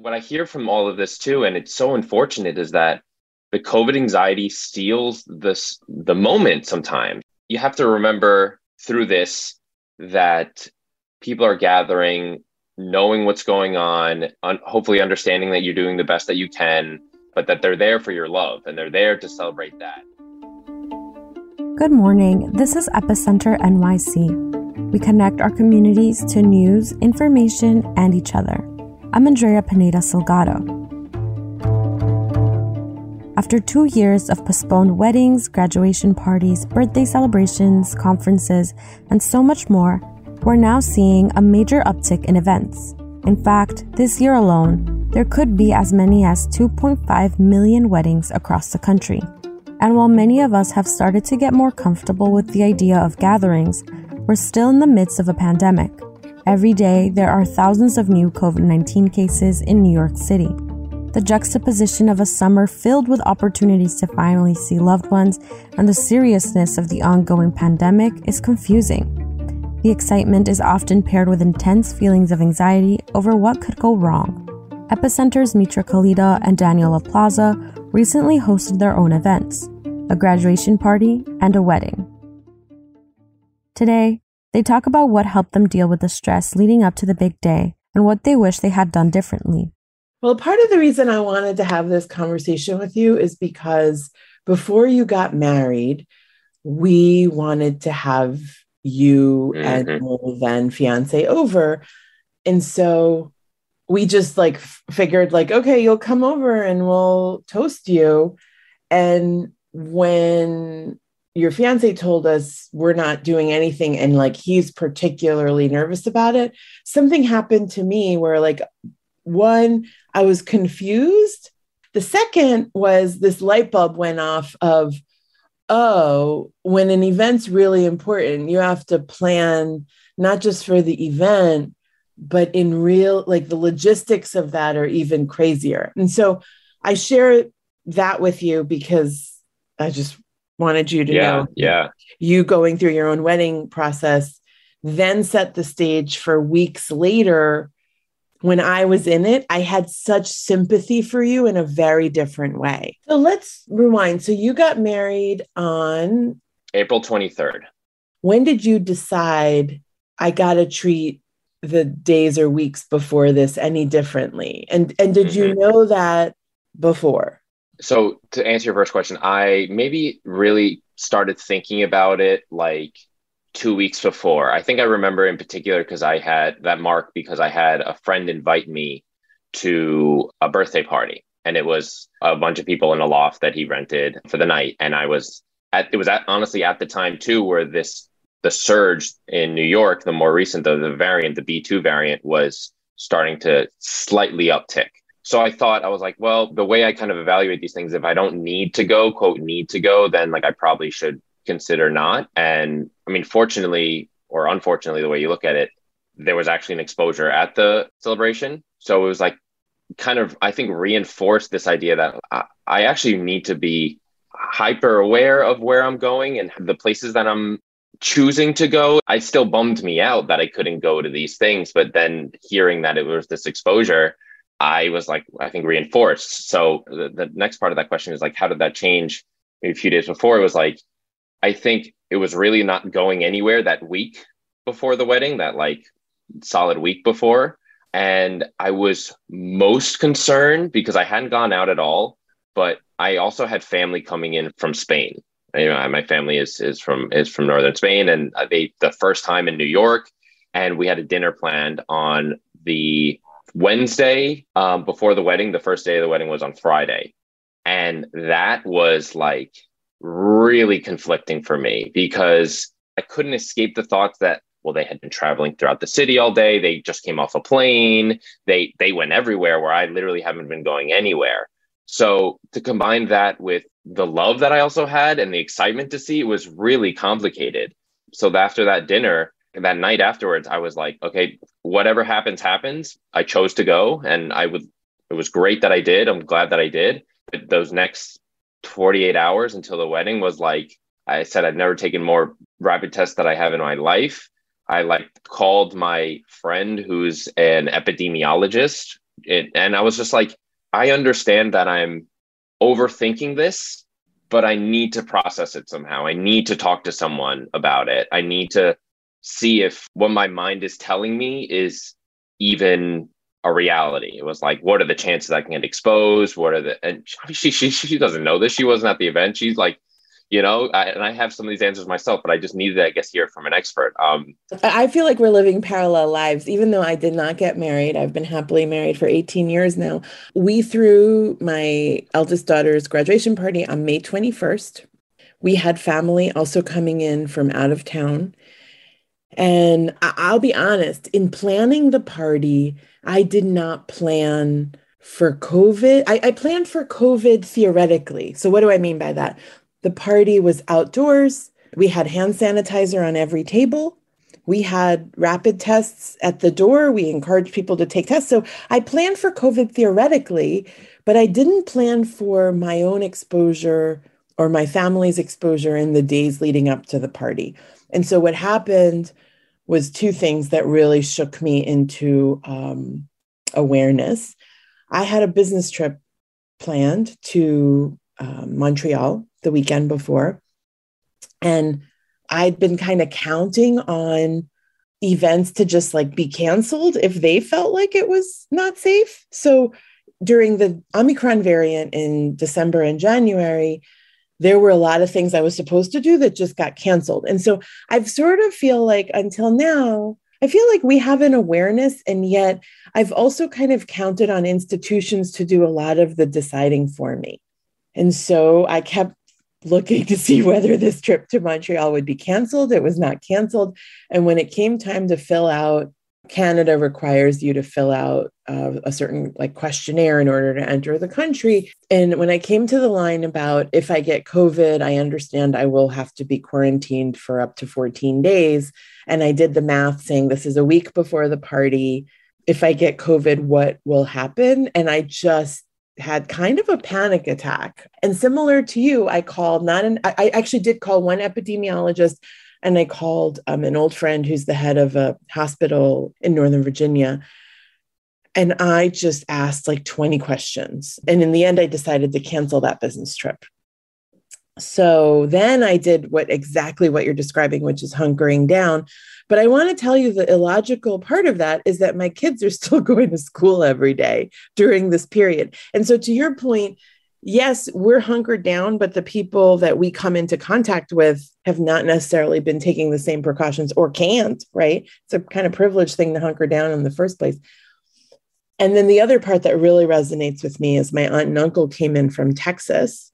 What I hear from all of this too, and it's so unfortunate, is that the COVID anxiety steals this the moment sometimes. You have to remember through this that people are gathering, knowing what's going on, un- hopefully understanding that you're doing the best that you can, but that they're there for your love and they're there to celebrate that. Good morning. This is Epicenter NYC. We connect our communities to news, information, and each other. I'm Andrea Pineda Salgado. After two years of postponed weddings, graduation parties, birthday celebrations, conferences, and so much more, we're now seeing a major uptick in events. In fact, this year alone, there could be as many as 2.5 million weddings across the country. And while many of us have started to get more comfortable with the idea of gatherings, we're still in the midst of a pandemic. Every day, there are thousands of new COVID 19 cases in New York City. The juxtaposition of a summer filled with opportunities to finally see loved ones and the seriousness of the ongoing pandemic is confusing. The excitement is often paired with intense feelings of anxiety over what could go wrong. Epicenter's Mitra Kalita and Daniela Plaza recently hosted their own events a graduation party and a wedding. Today, they talk about what helped them deal with the stress leading up to the big day and what they wish they had done differently. Well, part of the reason I wanted to have this conversation with you is because before you got married, we wanted to have you mm-hmm. and your then fiance over. And so we just like figured like okay, you'll come over and we'll toast you. And when your fiance told us we're not doing anything and like he's particularly nervous about it, something happened to me where like one, I was confused. The second was this light bulb went off of, oh, when an event's really important, you have to plan not just for the event, but in real, like the logistics of that are even crazier. And so I share that with you because I just wanted you to yeah, know. Yeah. You going through your own wedding process, then set the stage for weeks later when I was in it, I had such sympathy for you in a very different way. So let's rewind. So you got married on April 23rd. When did you decide I got to treat the days or weeks before this any differently? And and did mm-hmm. you know that before? So to answer your first question, I maybe really started thinking about it like two weeks before. I think I remember in particular because I had that mark because I had a friend invite me to a birthday party. And it was a bunch of people in a loft that he rented for the night. And I was at, it was at, honestly at the time too, where this, the surge in New York, the more recent, the, the variant, the BA.2 variant was starting to slightly uptick. So I thought, I was like, well, the way I kind of evaluate these things, if I don't need to go, quote, need to go, then like I probably should consider not. And I mean, fortunately or unfortunately, the way you look at it, there was actually an exposure at the celebration. So it was like kind of, I think, reinforced this idea that I, I actually need to be hyper aware of where I'm going and the places that I'm choosing to go. I still bummed me out that I couldn't go to these things. But then hearing that it was this exposure, I was like, I think reinforced. So the, the next part of that question is like, how did that change? Maybe a few days before, it was like, I think it was really not going anywhere that week before the wedding, that like solid week before. And I was most concerned because I hadn't gone out at all, but I also had family coming in from Spain. You know, my family is is from is from northern Spain, and uh, they the first time in New York, and we had a dinner planned on the Wednesday um, before the wedding. The first day of the wedding was on Friday, and that was like really conflicting for me because I couldn't escape the thoughts that well they had been traveling throughout the city all day. They just came off a plane. They they went everywhere where I literally haven't been going anywhere. So to combine that with the love that I also had and the excitement to see it was really complicated. So after that dinner that night afterwards I was like okay whatever happens happens I chose to go and I would it was great that I did I'm glad that I did but those next 48 hours until the wedding was like I said I've never taken more rapid tests that I have in my life. I like called my friend who's an epidemiologist it and I was just like, I understand that I'm overthinking this, but I need to process it somehow. I need to talk to someone about it. I need to see if what my mind is telling me is even a reality. It was like, what are the chances I can get exposed? What are the and she she she doesn't know this. She wasn't at the event. She's like, you know, I, and I have some of these answers myself, but I just needed, I guess, hear from an expert. Um, I feel like we're living parallel lives, even though I did not get married. I've been happily married for 18 years now. We threw my eldest daughter's graduation party on May 21st. We had family also coming in from out of town. And I'll be honest, in planning the party, I did not plan for COVID. I, I, planned for COVID theoretically. So, what do I mean by that? The party was outdoors. We had hand sanitizer on every table. We had rapid tests at the door. We encouraged people to take tests. So, I planned for COVID theoretically, but I didn't plan for my own exposure or my family's exposure in the days leading up to the party. And so what happened was two things that really shook me into um, awareness. I had a business trip planned to um, Montreal the weekend before, and I'd been kind of counting on events to just like be canceled if they felt like it was not safe. So during the Omicron variant in December and January, there were a lot of things I was supposed to do that just got canceled. And so I've sort of feel like until now, I feel like we have an awareness, and yet I've also kind of counted on institutions to do a lot of the deciding for me. And so I kept looking to see whether this trip to Montreal would be canceled. It was not canceled. And when it came time to fill out Canada requires you to fill out uh, a certain like questionnaire in order to enter the country. And when I came to the line about if I get COVID, I understand I will have to be quarantined for up to 14 days. And I did the math saying this is a week before the party. If I get COVID, what will happen? And I just had kind of a panic attack. And similar to you, I called not an, I actually did call one epidemiologist and I called um, an old friend who's the head of a hospital in Northern Virginia. And I just asked like 20 questions. And in the end, I decided to cancel that business trip. So then I did what exactly what you're describing, which is hunkering down. But I want to tell you the illogical part of that is that my kids are still going to school every day during this period. And so, to your point, yes, we're hunkered down, but the people that we come into contact with have not necessarily been taking the same precautions or can't, right? It's a kind of privileged thing to hunker down in the first place. And then the other part that really resonates with me is my aunt and uncle came in from Texas.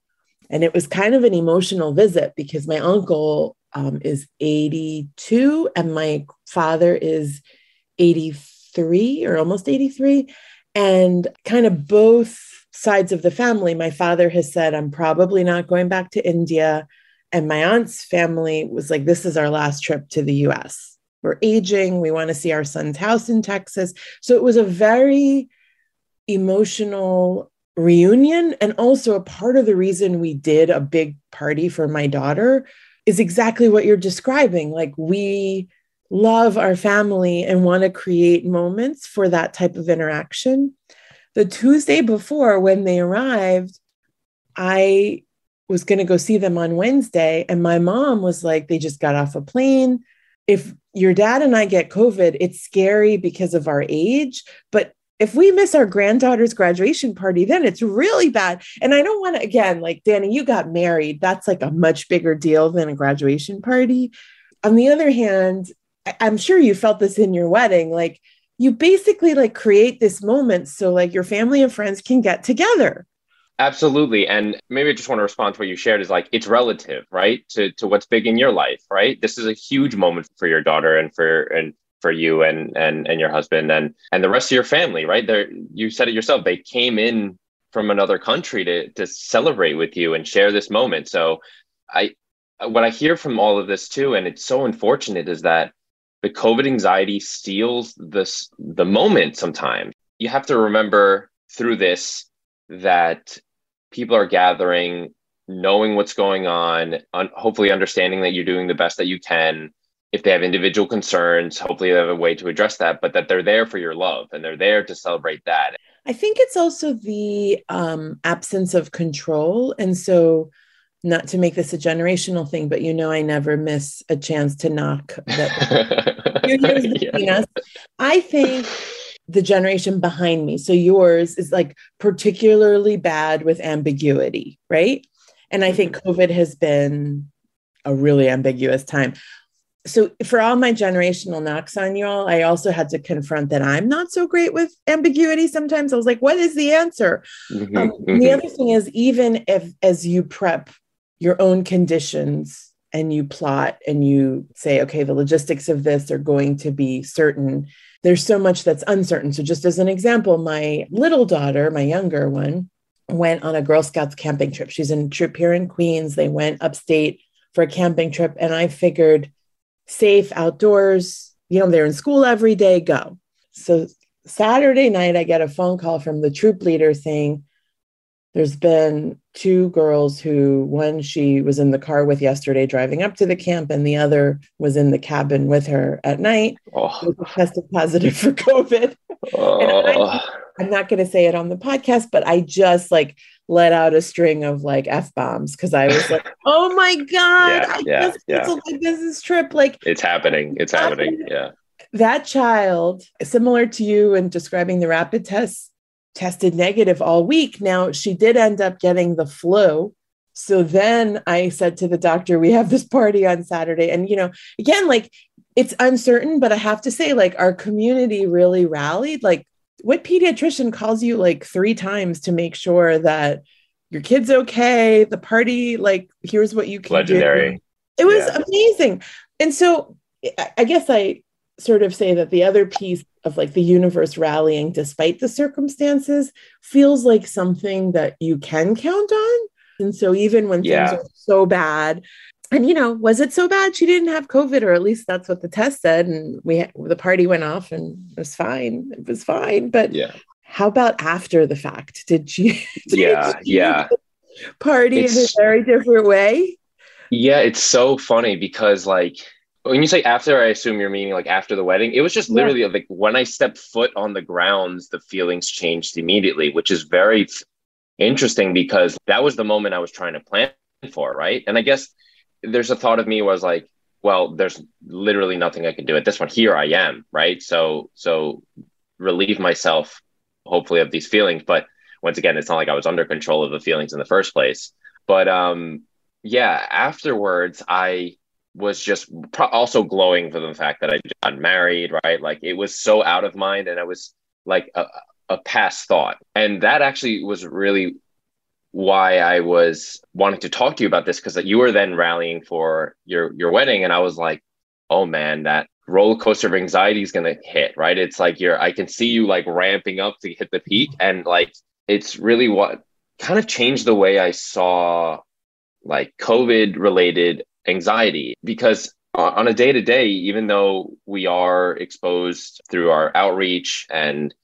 And it was kind of an emotional visit because my uncle um, is 82 and my father is 83 or almost 83. And kind of both sides of the family, my father has said, I'm probably not going back to India. And my aunt's family was like, This is our last trip to the US. We're aging. We want to see our son's house in Texas. So it was a very emotional reunion. And also, a part of the reason we did a big party for my daughter is exactly what you're describing. Like, we love our family and want to create moments for that type of interaction the Tuesday before when they arrived, I was going to go see them on Wednesday. And my mom was like, they just got off a plane. If your dad and I get COVID, it's scary because of our age. But if we miss our granddaughter's graduation party, then it's really bad. And I don't want to, again, like Danny, you got married. That's like a much bigger deal than a graduation party. On the other hand, I'm sure you felt this in your wedding. Like, you basically like create this moment so like your family and friends can get together. Absolutely and maybe i just want to respond to what you shared is like it's relative right to to what's big in your life right? This is a huge moment for your daughter and for and for you and and and your husband and and the rest of your family right? There you said it yourself they came in from another country to to celebrate with you and share this moment. So i what i hear from all of this too and it's so unfortunate is that the COVID anxiety steals this the moment sometimes. You have to remember through this that people are gathering, knowing what's going on, un- hopefully understanding that you're doing the best that you can. If they have individual concerns, hopefully they have a way to address that, but that they're there for your love and they're there to celebrate that. I think it's also the um, absence of control. And so, not to make this a generational thing, but you know, I never miss a chance to knock that yeah. I think the generation behind me, so yours is like particularly bad with ambiguity, right? And I think mm-hmm. COVID has been a really ambiguous time. So, for all my generational knocks on y'all, I also had to confront that I'm not so great with ambiguity sometimes. I was like, what is the answer? Mm-hmm, um, mm-hmm. The other thing is, even if as you prep your own conditions and you plot and you say, okay, the logistics of this are going to be certain, there's so much that's uncertain. So, just as an example, my little daughter, my younger one, went on a Girl Scouts camping trip. She's in troop here in Queens. They went upstate for a camping trip. And I figured safe outdoors, you know, they're in school every day, go. So Saturday night, I get a phone call from the troop leader saying, there's been two girls who one she was in the car with yesterday driving up to the camp and the other was in the cabin with her at night oh. tested positive for covid oh. I'm not going to say it on the podcast but i just like let out a string of like f bombs because i was like oh my god yeah, i yeah, just yeah. my business trip like it's happening it's happening yeah that child similar to you in describing the rapid tests tested negative all week. Now, she did end up getting the flu. So then I said to the doctor, we have this party on Saturday. And, you know, again, like it's uncertain, but I have to say, like, our community really rallied. Like, what pediatrician calls you like three times to make sure that your kid's okay? The party, like, here's what you can Legendary. do. It was yeah. amazing. And so I guess I sort of say that the other piece of like the universe rallying despite the circumstances feels like something that you can count on. And so even when yeah. things are so bad, and you know, was it so bad? She didn't have COVID, or at least that's what the test said. And we the party went off, and it was fine. It was fine. But yeah, how about after the fact? Did she? Did yeah, she yeah. Party it's, in a very different way. Yeah, it's so funny because like when you say after, I assume you're meaning like after the wedding. It was just literally yeah. like when I stepped foot on the grounds, the feelings changed immediately, which is very interesting because that was the moment I was trying to plan for, right? And I guess there's a thought of me was like, well, there's literally nothing I can do at this one. Here I am, right? So so relieve myself, hopefully, of these feelings. But once again, it's not like I was under control of the feelings in the first place. But um, yeah, afterwards, I was just pro- also glowing for the fact that I got married, right? Like it was so out of mind and I was like a, a past thought. And that actually was really why I was wanting to talk to you about this because you were then rallying for your your wedding and I was like, "Oh man, that roller coaster of anxiety is going to hit, right? It's like you're I can see you like ramping up to hit the peak and like it's really what kind of changed the way I saw like COVID related anxiety because on a day to day, even though we are exposed through our outreach and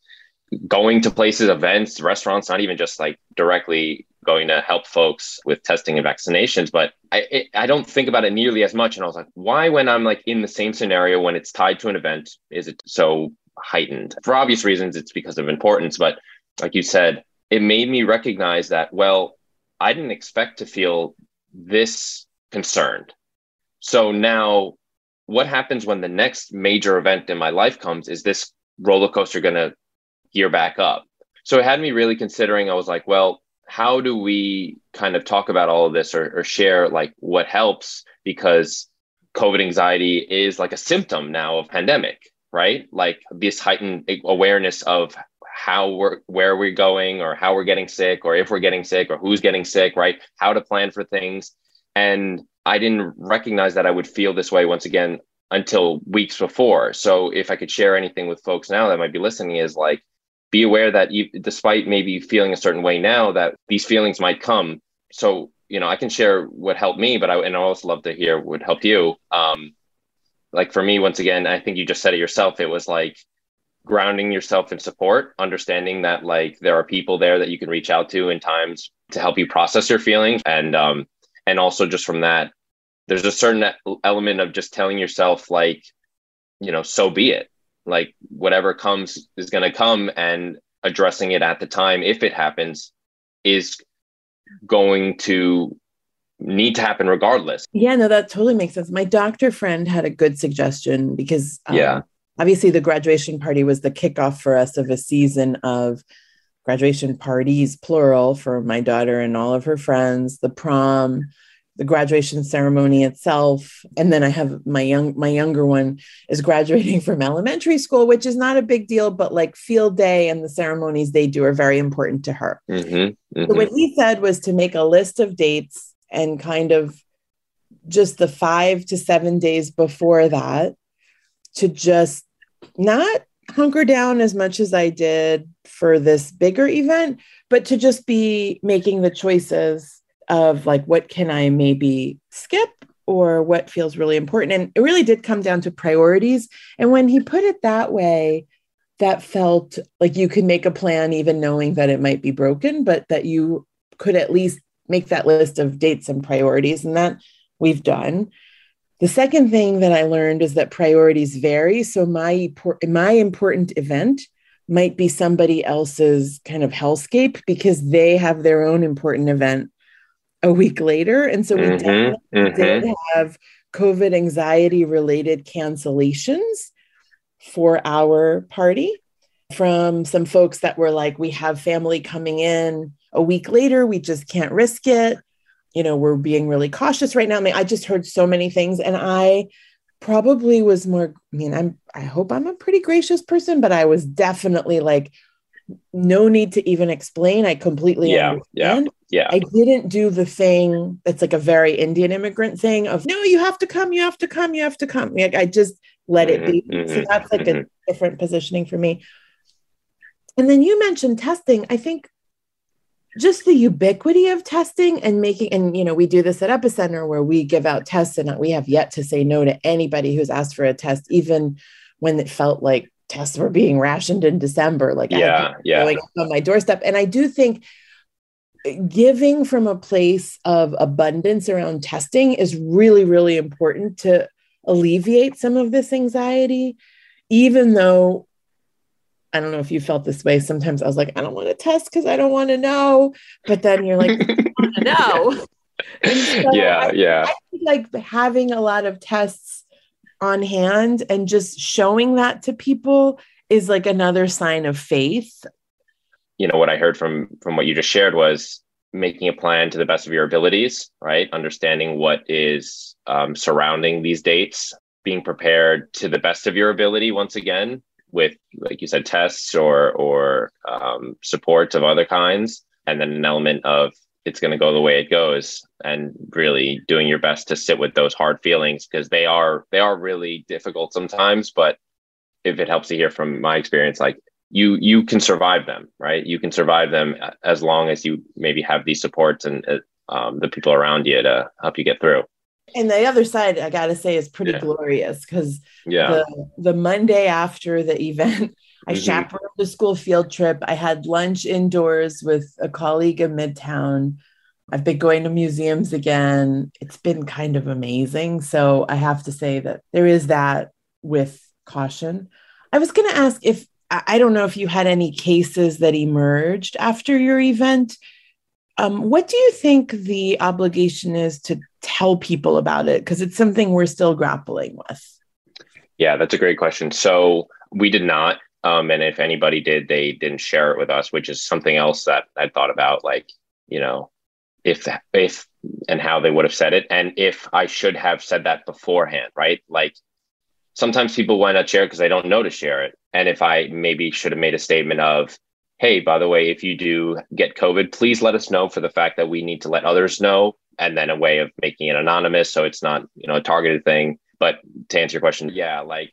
going to places, events, restaurants, not even just like directly going to help folks with testing and vaccinations, but I it, I don't think about it nearly as much. And I was like, why, when I'm like in the same scenario when it's tied to an event, is it so heightened? For obvious reasons, it's because of importance. But like you said, it made me recognize that well, I didn't expect to feel this concerned. So now, what happens when the next major event in my life comes? Is this roller coaster going to gear back up? So it had me really considering. I was like, well, how do we kind of talk about all of this or, or share like what helps? Because COVID anxiety is like a symptom now of pandemic, right? Like this heightened awareness of how we're where we're going or how we're getting sick or if we're getting sick or who's getting sick right how to plan for things and I didn't recognize that I would feel this way once again until weeks before. So if I could share anything with folks now that might be listening is like be aware that you, despite maybe feeling a certain way now that these feelings might come. So, you know, I can share what helped me, but I and I also love to hear what helped you. Um, like for me, once again, I think you just said it yourself. It was like grounding yourself in support, understanding that like there are people there that you can reach out to in times to help you process your feelings and um, and also just from that there's a certain element of just telling yourself like you know so be it like whatever comes is going to come and addressing it at the time, if it happens, is going to need to happen regardless. Yeah, no, that totally makes sense. My doctor friend had a good suggestion because um, yeah, obviously the graduation party was the kickoff for us of a season of graduation parties, plural, for my daughter and all of her friends, the prom, the graduation ceremony itself and then i have my young my younger one is graduating from elementary school which is not a big deal but like field day and the ceremonies they do are very important to her mm-hmm, mm-hmm. so what he said was to make a list of dates and kind of just the five to seven days before that to just not hunker down as much as i did for this bigger event but to just be making the choices of like what can I maybe skip or what feels really important. And it really did come down to priorities. And when he put it that way, that felt like you could make a plan even knowing that it might be broken, but that you could at least make that list of dates and priorities. And that we've done. The second thing that I learned is that priorities vary. So my my important event might be somebody else's kind of hellscape because they have their own important event a week later. And so we mm-hmm, mm-hmm. did have COVID anxiety related cancellations for our party from some folks that were like, we have family coming in a week later. We just can't risk it. You know, we're being really cautious right now. I mean, I just heard so many things and I probably was more, I mean, I'm, I hope I'm a pretty gracious person, but I was definitely like, no need to even explain. I completely yeah, understand. Yeah. Yeah. I didn't do the thing that's like a very Indian immigrant thing of no, you have to come, you have to come, you have to come. Like I just let mm-hmm, it be. Mm-hmm, so that's like mm-hmm. a different positioning for me. And then you mentioned testing. I think just the ubiquity of testing and making and you know we do this at epicenter where we give out tests and we have yet to say no to anybody who's asked for a test even when it felt like tests were being rationed in December. Like yeah, yeah, like on my doorstep. And I do think uh, giving from a place of abundance around testing is really, really important to alleviate some of this anxiety, even though I don't know if you felt this way. Sometimes I was like, I don't want to test because I don't want to know. But then you're like, I want to know. So yeah, I, yeah. I like having a lot of tests on hand and just showing that to people is like another sign of faith you know what i heard from from what you just shared was making a plan to the best of your abilities right understanding what is um, surrounding these dates being prepared to the best of your ability once again with like you said tests or or um, supports of other kinds. And then an element of it's going to go the way it goes and really doing your best to sit with those hard feelings because they are they are really difficult sometimes. But if it helps to hear from my experience like you you can survive them right? You can survive them as long as you maybe have these supports and uh, um, the people around you to help you get through and the other side i gotta say is pretty yeah. glorious because yeah the, the monday after the event I mm-hmm. chaperoned a school field trip. I had lunch indoors with a colleague in Midtown. I've been going to museums again. It's been kind of amazing. So I have to say that there is that with caution. I was going to ask if I don't know if you had any cases that emerged after your event. Um, what do you think the obligation is to tell people about it? Because it's something we're still grappling with. Yeah, that's a great question. So we did not um, and if anybody did, they didn't share it with us, which is something else that I thought about, like, you know, if, if, and how they would have said it. And if I should have said that beforehand, right? Like sometimes people want to share because they don't know to share it. And if I maybe should have made a statement of, hey, by the way, if you do get COVID, please let us know for the fact that we need to let others know. And then a way of making it anonymous so it's not, you know, a targeted thing. But to answer your question, yeah, like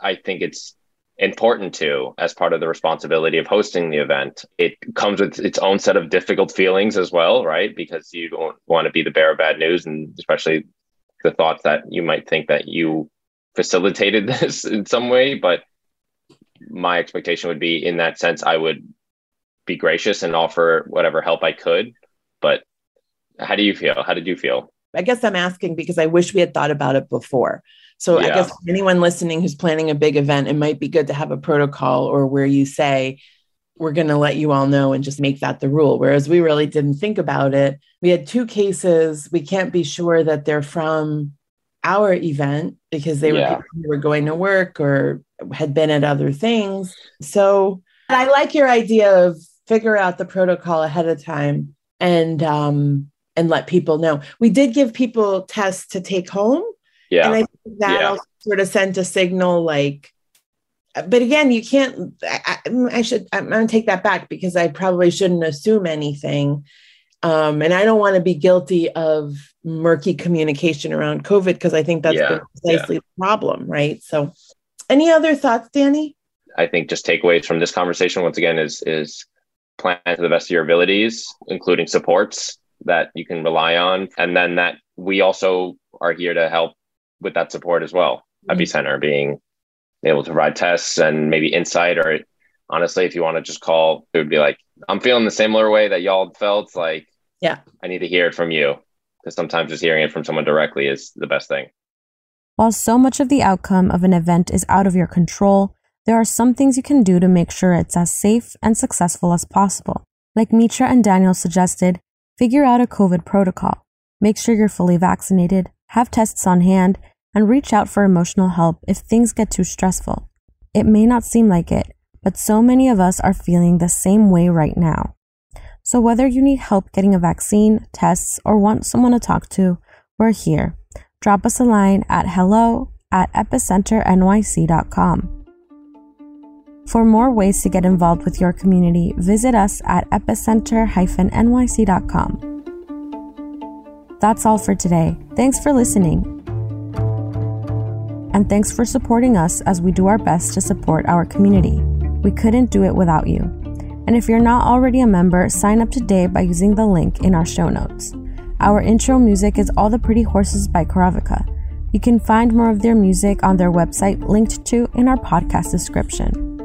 I think it's important to as part of the responsibility of hosting the event. It comes with its own set of difficult feelings as well, right? Because you don't want to be the bearer of bad news, and especially the thoughts that you might think that you facilitated this in some way. But my expectation would be in that sense, I would be gracious and offer whatever help I could. But how do you feel? How did you feel? I guess I'm asking because I wish we had thought about it before. So yeah. I guess anyone listening who's planning a big event, it might be good to have a protocol or where you say, we're going to let you all know and just make that the rule. Whereas we really didn't think about it. We had two cases. We can't be sure that they're from our event because they yeah. were who were going to work or had been at other things. So I like your idea of figure out the protocol ahead of time and um and let people know. We did give people tests to take home. Yeah. And I think that yeah. sort of sent a signal like but again, you can't. I, I should. I'm going to take that back because I probably shouldn't assume anything, um, and I don't want to be guilty of murky communication around COVID because I think that's yeah, precisely yeah. the problem, right? So, any other thoughts, Danny? I think just takeaways from this conversation once again is is plan to the best of your abilities, including supports that you can rely on, and then that we also are here to help with that support as well. Mm-hmm. Epicenter being able to provide tests and maybe insight or honestly if you want to just call it would be like i'm feeling the similar way that y'all felt like yeah. I need to hear it from you. Because sometimes just hearing it from someone directly is the best thing. While so much of the outcome of an event is out of your control there are some things you can do to make sure it's as safe and successful as possible. Like mitra and daniel suggested figure out a covid protocol make sure you're fully vaccinated have tests on hand and reach out for emotional help if things get too stressful. It may not seem like it, but so many of us are feeling the same way right now. So, whether you need help getting a vaccine, tests, or want someone to talk to, we're here. Drop us a line at hello at epicenternyc.com. For more ways to get involved with your community, visit us at epicenter-nyc.com. That's all for today. Thanks for listening and thanks for supporting us as we do our best to support our community. We couldn't do it without you. And if you're not already a member, sign up today by using the link in our show notes. Our intro music is All the Pretty Horses by Karavika. You can find more of their music on their website linked to in our podcast description.